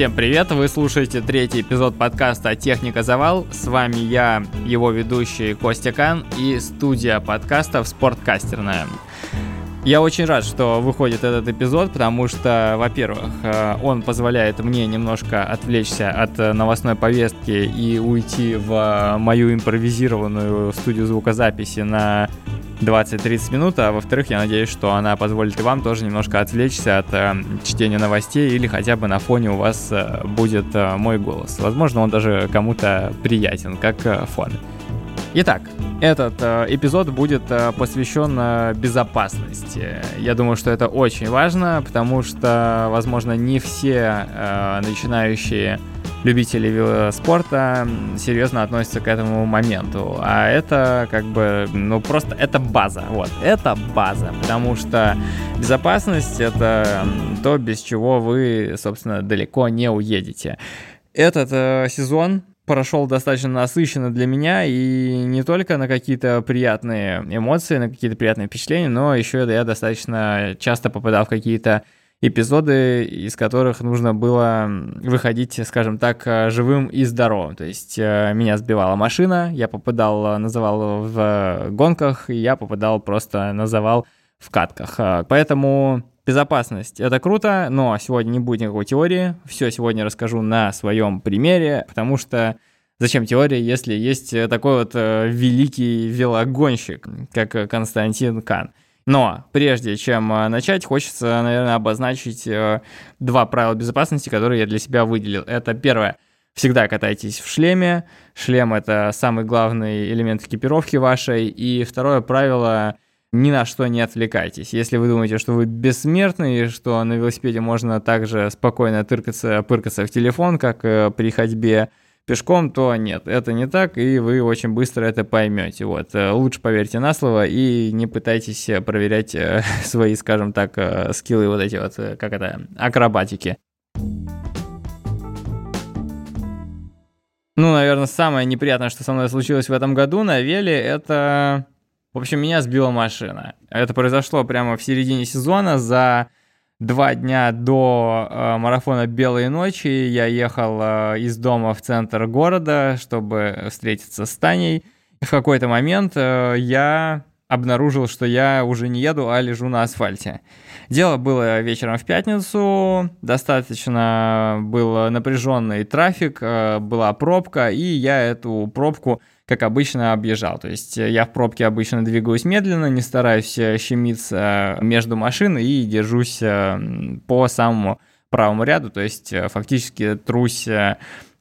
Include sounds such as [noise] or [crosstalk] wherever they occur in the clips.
Всем привет! Вы слушаете третий эпизод подкаста «Техника Завал». С вами я, его ведущий Костя Кан и студия подкастов «Спорткастерная». Я очень рад, что выходит этот эпизод, потому что, во-первых, э, он позволяет мне немножко отвлечься от э, новостной повестки и уйти в э, мою импровизированную студию звукозаписи на 20-30 минут, а во-вторых, я надеюсь, что она позволит и вам тоже немножко отвлечься от э, чтения новостей или хотя бы на фоне у вас э, будет э, мой голос. Возможно, он даже кому-то приятен, как э, фон. Итак, этот э, эпизод будет э, посвящен э, безопасности. Я думаю, что это очень важно, потому что, возможно, не все э, начинающие любители велоспорта серьезно относятся к этому моменту. А это как бы, ну просто это база. Вот, это база. Потому что безопасность это то, без чего вы, собственно, далеко не уедете. Этот э, сезон прошел достаточно насыщенно для меня, и не только на какие-то приятные эмоции, на какие-то приятные впечатления, но еще я достаточно часто попадал в какие-то эпизоды, из которых нужно было выходить, скажем так, живым и здоровым. То есть э, меня сбивала машина, я попадал, называл в гонках, и я попадал просто, называл в катках. Э, поэтому Безопасность — это круто, но сегодня не будет никакой теории. Все сегодня расскажу на своем примере, потому что зачем теория, если есть такой вот э, великий велогонщик, как Константин Кан. Но прежде чем э, начать, хочется, наверное, обозначить э, два правила безопасности, которые я для себя выделил. Это первое. Всегда катайтесь в шлеме. Шлем — это самый главный элемент экипировки вашей. И второе правило — ни на что не отвлекайтесь. Если вы думаете, что вы бессмертны и что на велосипеде можно также спокойно тыркаться, пыркаться в телефон, как э, при ходьбе пешком, то нет, это не так, и вы очень быстро это поймете. Вот. Э, лучше поверьте на слово и не пытайтесь э, проверять [laughs] свои, скажем так, скиллы вот эти вот, как это, акробатики. Ну, наверное, самое неприятное, что со мной случилось в этом году на веле, это в общем, меня сбила машина. Это произошло прямо в середине сезона. За два дня до э, марафона «Белые ночи» я ехал э, из дома в центр города, чтобы встретиться с Таней. И в какой-то момент э, я обнаружил, что я уже не еду, а лежу на асфальте. Дело было вечером в пятницу, достаточно был напряженный трафик, э, была пробка, и я эту пробку как обычно, объезжал. То есть э, я в пробке обычно двигаюсь медленно, не стараюсь э, щемиться между машин и держусь э, по самому правому ряду, то есть фактически трусь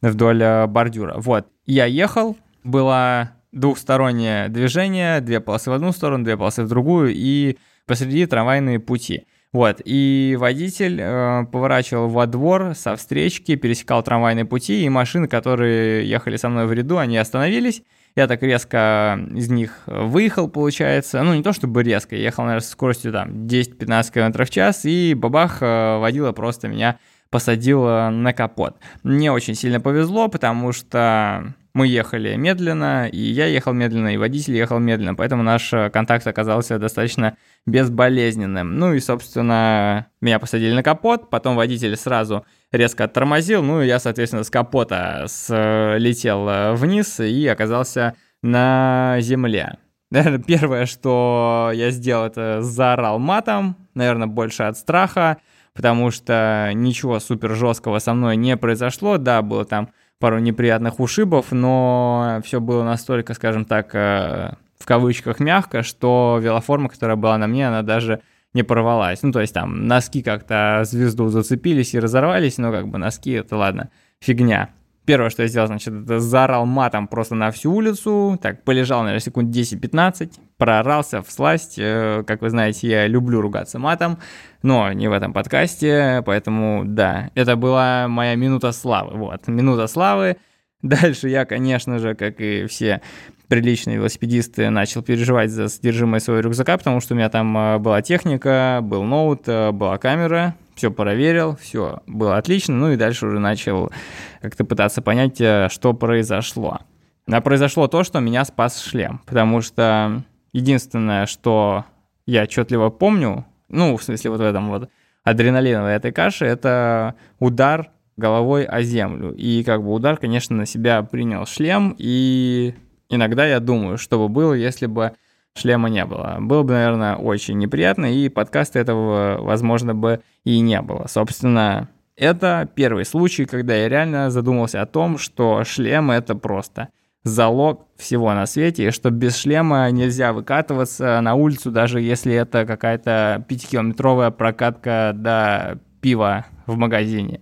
вдоль бордюра. Вот, я ехал, было двухстороннее движение, две полосы в одну сторону, две полосы в другую, и посреди трамвайные пути. Вот, и водитель э, поворачивал во двор со встречки, пересекал трамвайные пути, и машины, которые ехали со мной в ряду, они остановились, я так резко из них выехал, получается. Ну, не то чтобы резко, я ехал, наверное, со скоростью там 10-15 км в час, и бабах, э, водила просто меня посадила на капот. Мне очень сильно повезло, потому что мы ехали медленно, и я ехал медленно, и водитель ехал медленно, поэтому наш э, контакт оказался достаточно безболезненным. Ну и, собственно, меня посадили на капот, потом водитель сразу резко оттормозил, ну и я, соответственно, с капота слетел э, вниз и оказался на земле. [laughs] Наверное, первое, что я сделал, это заорал матом, наверное, больше от страха, потому что ничего супер жесткого со мной не произошло. Да, было там пару неприятных ушибов, но все было настолько, скажем так, э, в кавычках мягко, что велоформа, которая была на мне, она даже не порвалась. Ну, то есть там носки как-то звезду зацепились и разорвались, но как бы носки, это ладно, фигня. Первое, что я сделал, значит, это заорал матом просто на всю улицу, так, полежал, наверное, секунд 10-15, проорался в сласть. Э, как вы знаете, я люблю ругаться матом, но не в этом подкасте, поэтому, да, это была моя минута славы, вот, минута славы. Дальше я, конечно же, как и все приличные велосипедисты, начал переживать за содержимое своего рюкзака, потому что у меня там э, была техника, был ноут, э, была камера, все проверил, все было отлично, ну и дальше уже начал как-то пытаться понять, э, что произошло. А произошло то, что меня спас шлем, потому что единственное, что я отчетливо помню, ну, в смысле вот в этом вот адреналиновой этой каше, это удар головой о землю. И как бы удар, конечно, на себя принял шлем, и иногда я думаю, что бы было, если бы шлема не было. Было бы, наверное, очень неприятно, и подкаста этого, возможно, бы и не было. Собственно, это первый случай, когда я реально задумался о том, что шлем — это просто залог всего на свете, и что без шлема нельзя выкатываться на улицу, даже если это какая-то пятикилометровая прокатка до пива в магазине.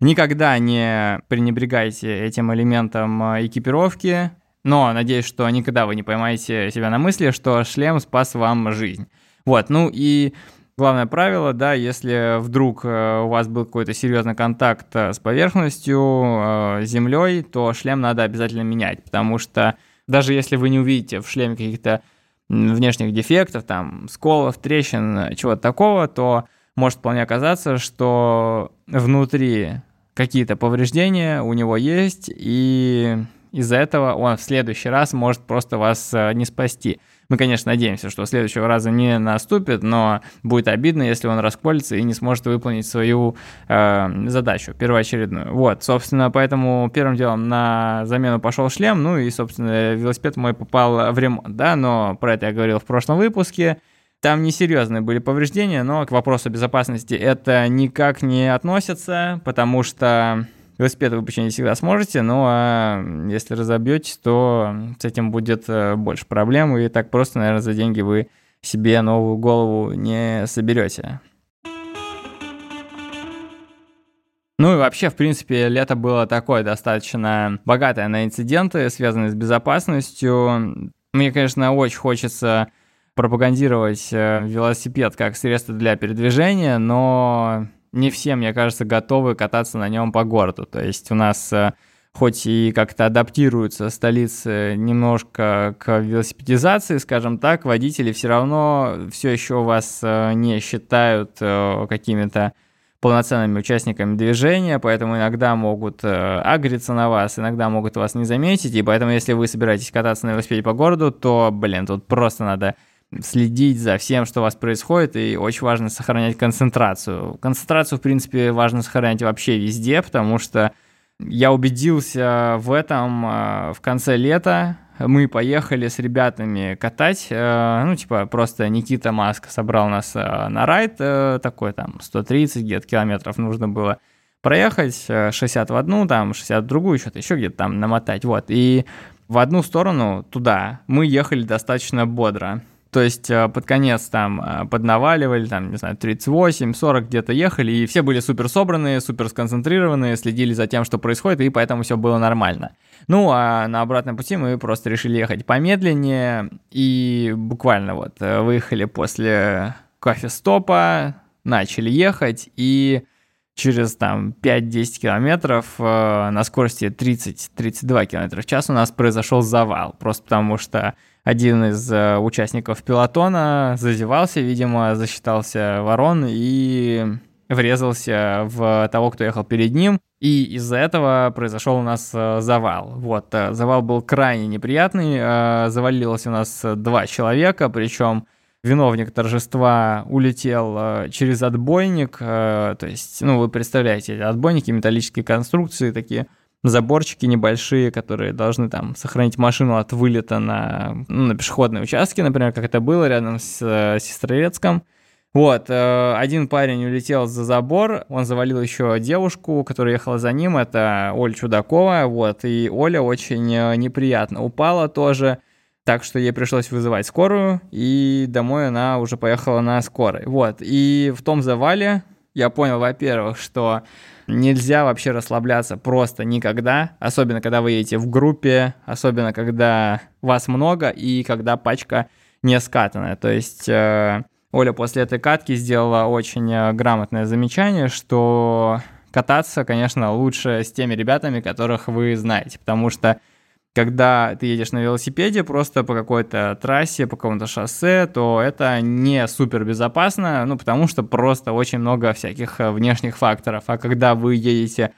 Никогда не пренебрегайте этим элементом экипировки, но надеюсь, что никогда вы не поймаете себя на мысли, что шлем спас вам жизнь. Вот, ну и главное правило, да, если вдруг э, у вас был какой-то серьезный контакт э, с поверхностью, э, землей, то шлем надо обязательно менять, потому что даже если вы не увидите в шлеме каких-то внешних дефектов, там, сколов, трещин, чего-то такого, то может вполне оказаться, что внутри какие-то повреждения у него есть, и из-за этого он в следующий раз может просто вас э, не спасти. Мы, конечно, надеемся, что следующего раза не наступит, но будет обидно, если он расколется и не сможет выполнить свою э, задачу первоочередную. Вот, собственно, поэтому первым делом на замену пошел шлем, ну и, собственно, велосипед мой попал в ремонт, да, но про это я говорил в прошлом выпуске. Там несерьезные были повреждения, но к вопросу безопасности это никак не относится, потому что Велосипед вы починить всегда сможете, но а если разобьетесь, то с этим будет э, больше проблем, и так просто, наверное, за деньги вы себе новую голову не соберете. Ну и вообще, в принципе, лето было такое достаточно богатое на инциденты, связанные с безопасностью. Мне, конечно, очень хочется пропагандировать э, велосипед как средство для передвижения, но не все, мне кажется, готовы кататься на нем по городу. То есть у нас э, хоть и как-то адаптируются столицы немножко к велосипедизации, скажем так, водители все равно все еще вас э, не считают э, какими-то полноценными участниками движения, поэтому иногда могут агриться на вас, иногда могут вас не заметить, и поэтому если вы собираетесь кататься на велосипеде по городу, то, блин, тут просто надо следить за всем, что у вас происходит, и очень важно сохранять концентрацию. Концентрацию, в принципе, важно сохранять вообще везде, потому что я убедился в этом э, в конце лета. Мы поехали с ребятами катать, э, ну, типа, просто Никита Маск собрал нас э, на райд, такой там 130 где-то километров нужно было проехать, 60 в одну, там 60 в другую, что-то еще где-то там намотать, вот. И в одну сторону, туда, мы ехали достаточно бодро. То есть э, под конец там э, поднаваливали, там, не знаю, 38, 40 где-то ехали, и все были супер собранные, супер сконцентрированные, следили за тем, что происходит, и поэтому все было нормально. Ну, а на обратном пути мы просто решили ехать помедленнее, и буквально вот э, выехали после кофе-стопа, начали ехать, и через там 5-10 километров э, на скорости 30-32 километра в час у нас произошел завал, просто потому что один из э, участников пилотона зазевался, видимо, засчитался ворон и врезался в того, кто ехал перед ним, и из-за этого произошел у нас э, завал. Вот, э, завал был крайне неприятный, завалилось у нас два человека, причем виновник торжества улетел через отбойник, то есть, ну, вы представляете, отбойники, металлические конструкции такие – заборчики небольшие, которые должны там сохранить машину от вылета на, ну, на пешеходные участки, например, как это было рядом с э, Сестрорецком. Вот, э, один парень улетел за забор, он завалил еще девушку, которая ехала за ним, это Оля Чудакова, вот, и Оля очень э, неприятно упала тоже, так что ей пришлось вызывать скорую, и домой она уже поехала на скорой. Вот, и в том завале я понял, во-первых, что Нельзя вообще расслабляться просто никогда, особенно когда вы едете в группе, особенно когда вас много и когда пачка не скатанная. То есть э, Оля после этой катки сделала очень э, грамотное замечание, что кататься, конечно, лучше с теми ребятами, которых вы знаете, потому что когда ты едешь на велосипеде просто по какой-то трассе, по какому-то шоссе, то это не супер безопасно, ну, потому что просто очень много всяких э, внешних факторов. А когда вы едете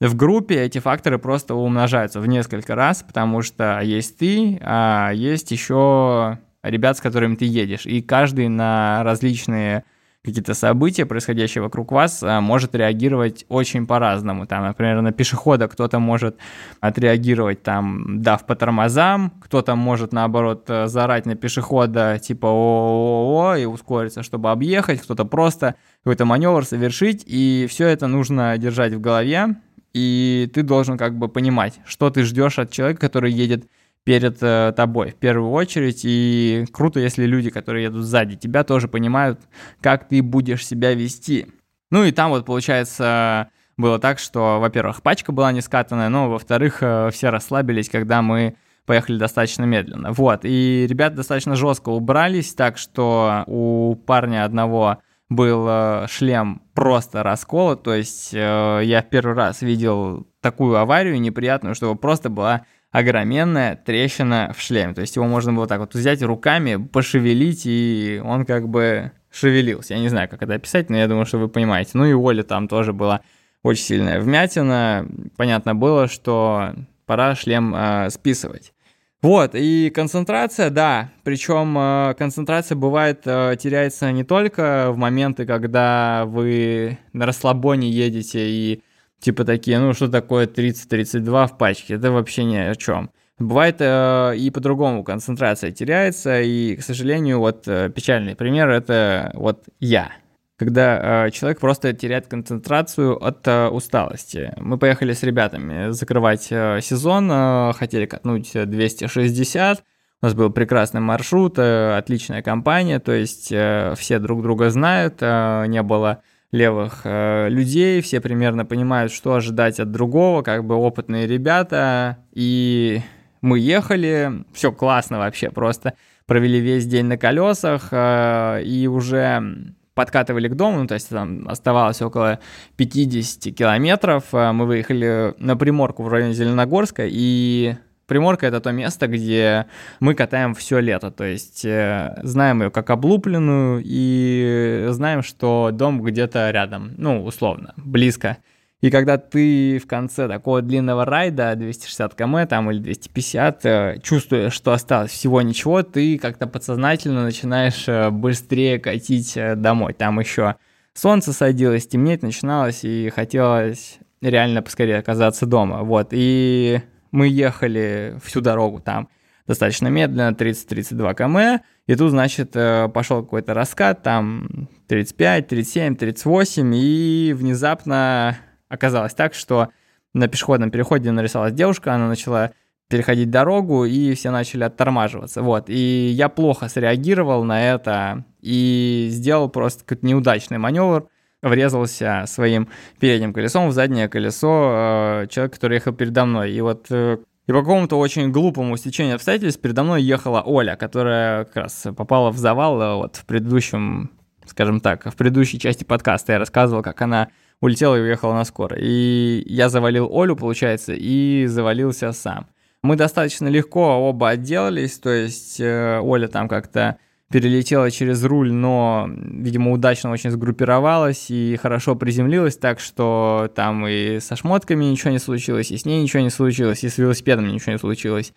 в группе, эти факторы просто умножаются в несколько раз, потому что есть ты, а есть еще ребят, с которыми ты едешь. И каждый на различные какие-то события, происходящие вокруг вас, а, может реагировать очень по-разному. Там, например, на пешехода кто-то может отреагировать, там, дав по тормозам, кто-то может, наоборот, э, заорать на пешехода, типа о, -о, -о, и ускориться, чтобы объехать, кто-то просто какой-то маневр совершить, и все это нужно держать в голове, и ты должен как бы понимать, что ты ждешь от человека, который едет перед э, тобой в первую очередь. И круто, если люди, которые едут сзади тебя, тоже понимают, как ты будешь себя вести. Ну и там вот получается было так, что, во-первых, пачка была не скатанная, но, во-вторых, э, все расслабились, когда мы поехали достаточно медленно. Вот, и ребята достаточно жестко убрались, так что у парня одного был э, шлем просто расколот, то есть э, я в первый раз видел такую аварию неприятную, что просто была огроменная трещина в шлеме. То есть его можно было так вот взять руками, пошевелить, и он как бы шевелился. Я не знаю, как это описать, но я думаю, что вы понимаете. Ну и Оля там тоже была очень сильная вмятина. Понятно было, что пора шлем э, списывать. Вот, и концентрация, да, причем э, концентрация бывает э, теряется не только в моменты, когда вы на расслабоне едете и типа такие, ну что такое 30-32 в пачке, это вообще ни о чем. Бывает э, и по-другому концентрация теряется, и, к сожалению, вот э, печальный пример это вот я. Когда э, человек просто теряет концентрацию от э, усталости. Мы поехали с ребятами закрывать э, сезон, э, хотели катнуть 260, у нас был прекрасный маршрут, э, отличная компания, то есть э, все друг друга знают, э, не было левых э, людей, все примерно понимают, что ожидать от другого, как бы опытные ребята, и мы ехали, все классно вообще, просто провели весь день на колесах, э, и уже подкатывали к дому, ну, то есть там оставалось около 50 километров, э, мы выехали на Приморку в районе Зеленогорска, и Приморка это то место, где мы катаем все лето, то есть э, знаем ее как облупленную и знаем, что дом где-то рядом, ну, условно, близко. И когда ты в конце такого длинного райда, 260 км там или 250, э, чувствуешь, что осталось всего ничего, ты как-то подсознательно начинаешь э, быстрее катить домой. Там еще солнце садилось, темнеть начиналось, и хотелось реально поскорее оказаться дома. Вот, и мы ехали всю дорогу там достаточно медленно, 30-32 км, и тут, значит, э, пошел какой-то раскат, там 35, 37, 38, и внезапно оказалось так, что на пешеходном переходе нарисовалась девушка, она начала переходить дорогу, и все начали оттормаживаться, вот, и я плохо среагировал на это, и сделал просто какой-то неудачный маневр, врезался своим передним колесом в заднее колесо э, человека, который ехал передо мной. И вот э, и по какому-то очень глупому стечению обстоятельств передо мной ехала Оля, которая как раз попала в завал э, вот в предыдущем, скажем так, в предыдущей части подкаста я рассказывал, как она улетела и уехала на скорой. И я завалил Олю, получается, и завалился сам. Мы достаточно легко оба отделались, то есть э, Оля там как-то перелетела через руль, но, видимо, удачно очень сгруппировалась и хорошо приземлилась, так что там и со шмотками ничего не случилось, и с ней ничего не случилось, и с велосипедом ничего не случилось.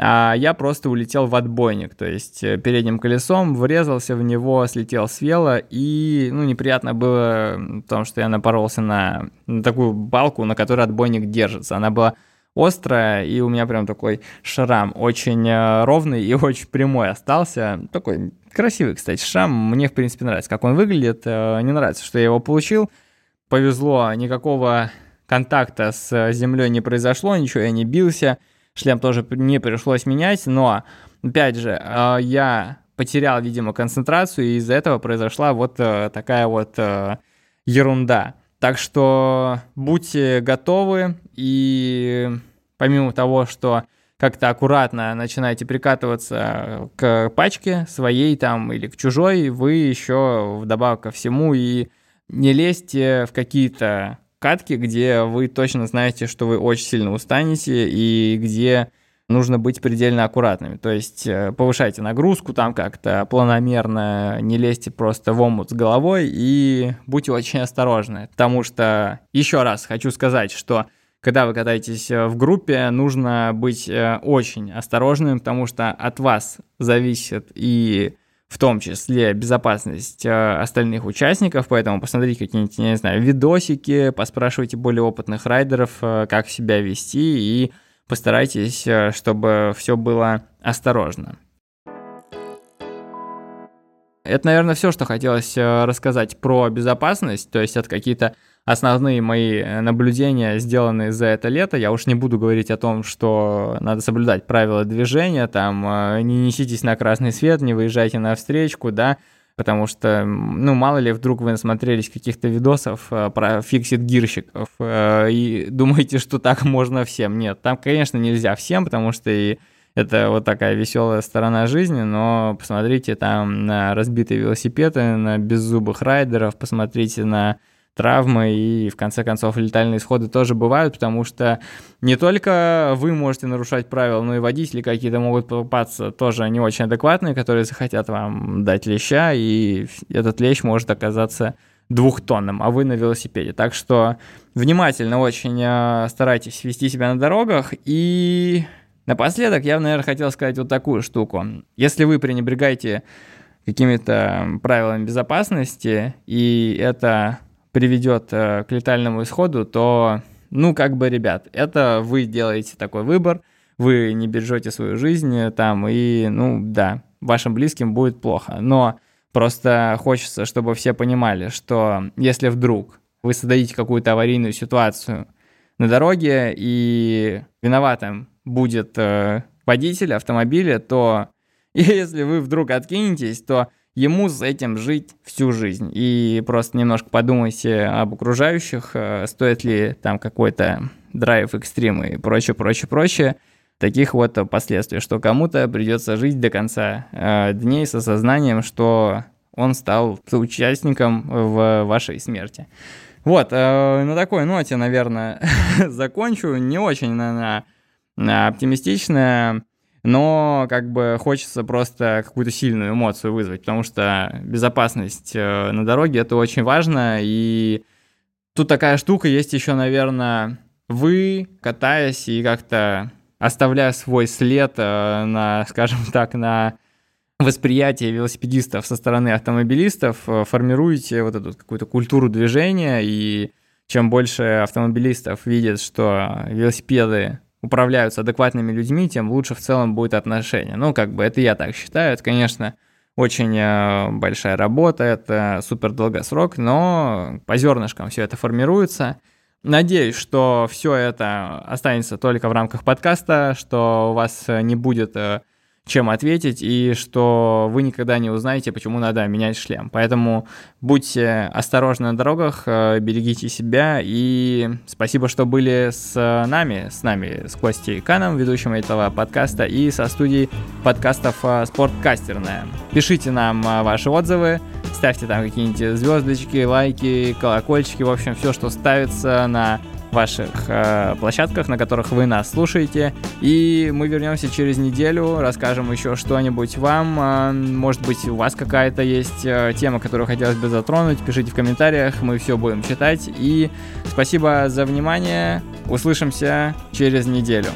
А я просто улетел в отбойник, то есть э, передним колесом врезался в него, слетел с вела, и, ну, неприятно было в том, что я напоролся на, на такую балку, на которой отбойник держится. Она была острая, и у меня прям такой шрам очень э, ровный и [laughs] очень прямой остался. Такой красивый, кстати, шрам. Мне, в принципе, нравится, как он выглядит. Э, не нравится, что я его получил. Повезло, никакого контакта с землей не произошло, ничего я не бился. Шлем тоже не пришлось менять, но, опять же, э, я потерял, видимо, концентрацию, и из-за этого произошла вот такая вот ерунда. Так что будьте готовы и помимо того, что как-то аккуратно начинаете прикатываться к пачке своей там или к чужой, вы еще вдобавок ко всему и не лезьте в какие-то катки, где вы точно знаете, что вы очень сильно устанете и где нужно быть предельно аккуратными. То есть э, повышайте нагрузку там как-то планомерно, не лезьте просто в омут с головой и будьте очень осторожны. Потому что, еще раз хочу сказать, что когда вы катаетесь э, в группе, нужно быть э, очень осторожным, потому что от вас зависит и в том числе безопасность остальных участников, поэтому посмотрите какие-нибудь, не знаю, видосики, поспрашивайте более опытных райдеров, как себя вести и постарайтесь, э, чтобы все было осторожно. Это, наверное, все, что хотелось рассказать про безопасность, то есть это какие-то основные мои э, наблюдения, сделанные за это лето. Я уж не буду говорить о том, что надо соблюдать правила движения, там, э, не неситесь на красный свет, не выезжайте на встречку, да, потому что, ну, мало ли, вдруг вы насмотрелись каких-то видосов э, про фиксит-гирщиков и думаете, что так можно всем. Нет, там, конечно, нельзя всем, потому что и это вот такая веселая сторона жизни, но посмотрите там на разбитые велосипеды, на беззубых райдеров, посмотрите на травмы и, в конце концов, летальные исходы тоже бывают, потому что не только вы можете нарушать правила, но и водители какие-то могут попасться тоже не очень адекватные, которые захотят вам дать леща, и этот лещ может оказаться двухтонным, а вы на велосипеде. Так что внимательно очень э, старайтесь вести себя на дорогах. И напоследок я, наверное, хотел сказать вот такую штуку. Если вы пренебрегаете какими-то правилами безопасности, и это приведет э, к летальному исходу, то, ну, как бы, ребят, это вы делаете такой выбор, вы не бережете свою жизнь э, там, и, ну, да, вашим близким будет плохо. Но просто хочется, чтобы все понимали, что если вдруг вы создадите какую-то аварийную ситуацию на дороге, и виноватым будет э, водитель автомобиля, то [laughs] если вы вдруг откинетесь, то ему с этим жить всю жизнь. И просто немножко подумайте об окружающих, э, стоит ли там какой-то драйв, экстрим и прочее, прочее, прочее. Таких вот последствий, что кому-то придется жить до конца э, дней с осознанием, что он стал соучастником в вашей смерти. Вот, э, на такой ноте, наверное, [laughs] закончу. Не очень, наверное, оптимистичная но как бы хочется просто какую-то сильную эмоцию вызвать, потому что безопасность э, на дороге это очень важно, и тут такая штука есть еще, наверное, вы, катаясь и как-то оставляя свой след э, на, [laughs] скажем так, на восприятие велосипедистов со стороны автомобилистов, э, формируете вот эту какую-то культуру движения, и чем больше автомобилистов видят, что велосипеды управляются адекватными людьми, тем лучше в целом будет отношение. Ну, как бы это я так считаю. Это, конечно, очень э, большая работа, это супер долгосрок, но по зернышкам все это формируется. Надеюсь, что все это останется только в рамках подкаста, что у вас не будет э, чем ответить, и что вы никогда не узнаете, почему надо менять шлем. Поэтому будьте осторожны на дорогах, э, берегите себя, и спасибо, что были с нами, с нами, с Костей Каном, ведущим этого подкаста, и со студией подкастов э, «Спорткастерная». Пишите нам э, ваши отзывы, ставьте там какие-нибудь звездочки, лайки, колокольчики, в общем, все, что ставится на ваших э, площадках, на которых вы нас слушаете. И мы вернемся через неделю, расскажем еще что-нибудь вам. Э, может быть, у вас какая-то есть э, тема, которую хотелось бы затронуть. Пишите в комментариях, мы все будем читать. И спасибо за внимание. Услышимся через неделю.